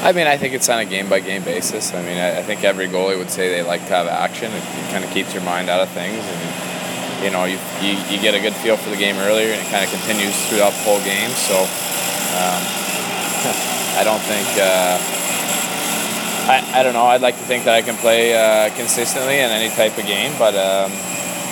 I mean, I think it's on a game by game basis. I mean, I, I, think every goalie would say they like to have action. It, it kind of keeps your mind out of things, and you know, you, you, you get a good feel for the game earlier, and it kind of continues throughout the whole game. So, um, I don't think. Uh, I, I don't know. I'd like to think that I can play uh, consistently in any type of game, but um,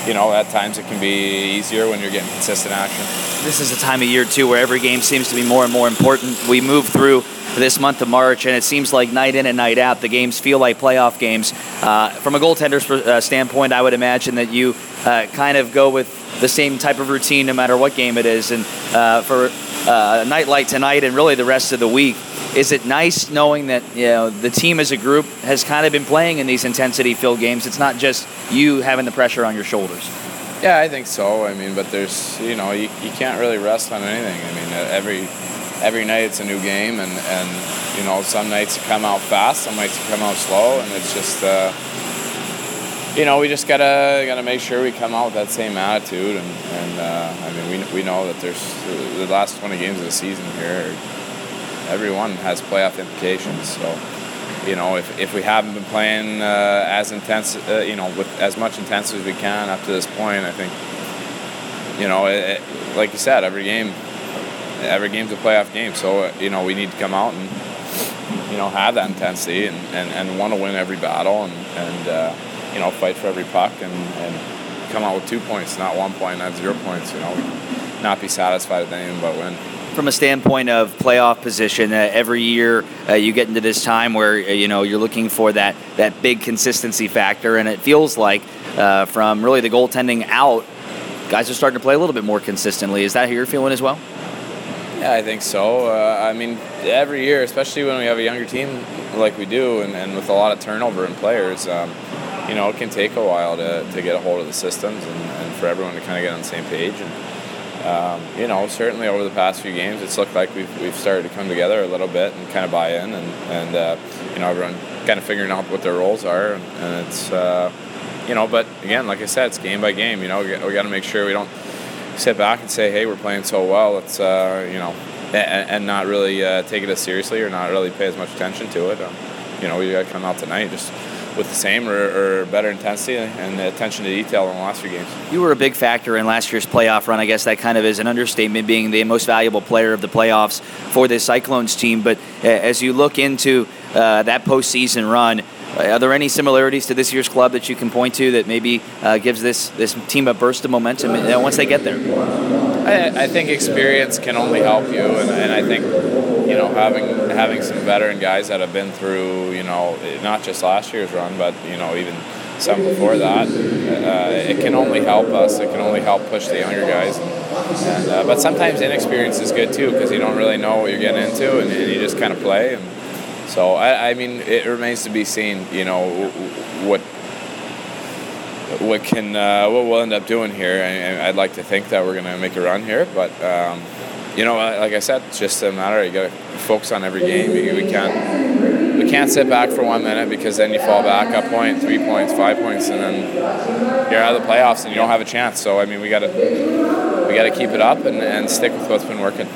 you know, at times it can be easier when you're getting consistent action. This is a time of year too where every game seems to be more and more important. We move through this month of March, and it seems like night in and night out, the games feel like playoff games. Uh, from a goaltender's uh, standpoint, I would imagine that you uh, kind of go with the same type of routine no matter what game it is. And uh, for uh, a night like tonight and really the rest of the week, is it nice knowing that you know the team as a group has kind of been playing in these intensity-filled games? It's not just you having the pressure on your shoulders. Yeah, I think so. I mean, but there's you know you, you can't really rest on anything. I mean, every every night it's a new game, and and you know some nights you come out fast, some nights you come out slow, and it's just. Uh, you know, we just gotta gotta make sure we come out with that same attitude, and, and uh, I mean, we, we know that there's the last 20 games of the season here, everyone has playoff implications. So, you know, if, if we haven't been playing uh, as intense, uh, you know, with as much intensity as we can up to this point, I think, you know, it, it, like you said, every game, every game's a playoff game. So, uh, you know, we need to come out and, you know, have that intensity and, and, and want to win every battle and, and uh, you know, fight for every puck and, and come out with two points, not one point, not zero points. You know, not be satisfied with anything but win. From a standpoint of playoff position, uh, every year uh, you get into this time where uh, you know you're looking for that that big consistency factor, and it feels like uh, from really the goaltending out, guys are starting to play a little bit more consistently. Is that how you're feeling as well? Yeah, I think so. Uh, I mean, every year, especially when we have a younger team like we do, and, and with a lot of turnover in players. Um, you know, it can take a while to, to get a hold of the systems and, and for everyone to kind of get on the same page. And, um, you know, certainly over the past few games, it's looked like we've, we've started to come together a little bit and kind of buy in and, and uh, you know, everyone kind of figuring out what their roles are. And, and it's, uh, you know, but again, like I said, it's game by game. You know, we, we got to make sure we don't sit back and say, hey, we're playing so well. Let's, uh, you know, and, and not really uh, take it as seriously or not really pay as much attention to it. Um, you know, we got to come out tonight just with the same or, or, better intensity and attention to detail in the last few games. You were a big factor in last year's playoff run. I guess that kind of is an understatement, being the most valuable player of the playoffs for this Cyclones team. But uh, as you look into uh, that postseason run, uh, are there any similarities to this year's club that you can point to that maybe uh, gives this this team a burst of momentum uh, once they get there? I, I think experience can only help you, and, and I think you know, having having some veteran guys that have been through, you know, not just last year's run, but you know, even some before that, uh, it can only help us. It can only help push the younger guys. And, and uh, but sometimes inexperience is good too because you don't really know what you're getting into, and, and you just kind of play. And so, I, I, mean, it remains to be seen. You know, what what can uh, what we'll end up doing here. I, would like to think that we're going to make a run here, but. Um, you know, like I said, it's just a matter. You got to focus on every game. We can't we can't sit back for one minute because then you fall back a point, three points, five points, and then you're out of the playoffs and you don't have a chance. So I mean, we got to we got to keep it up and, and stick with what's been working.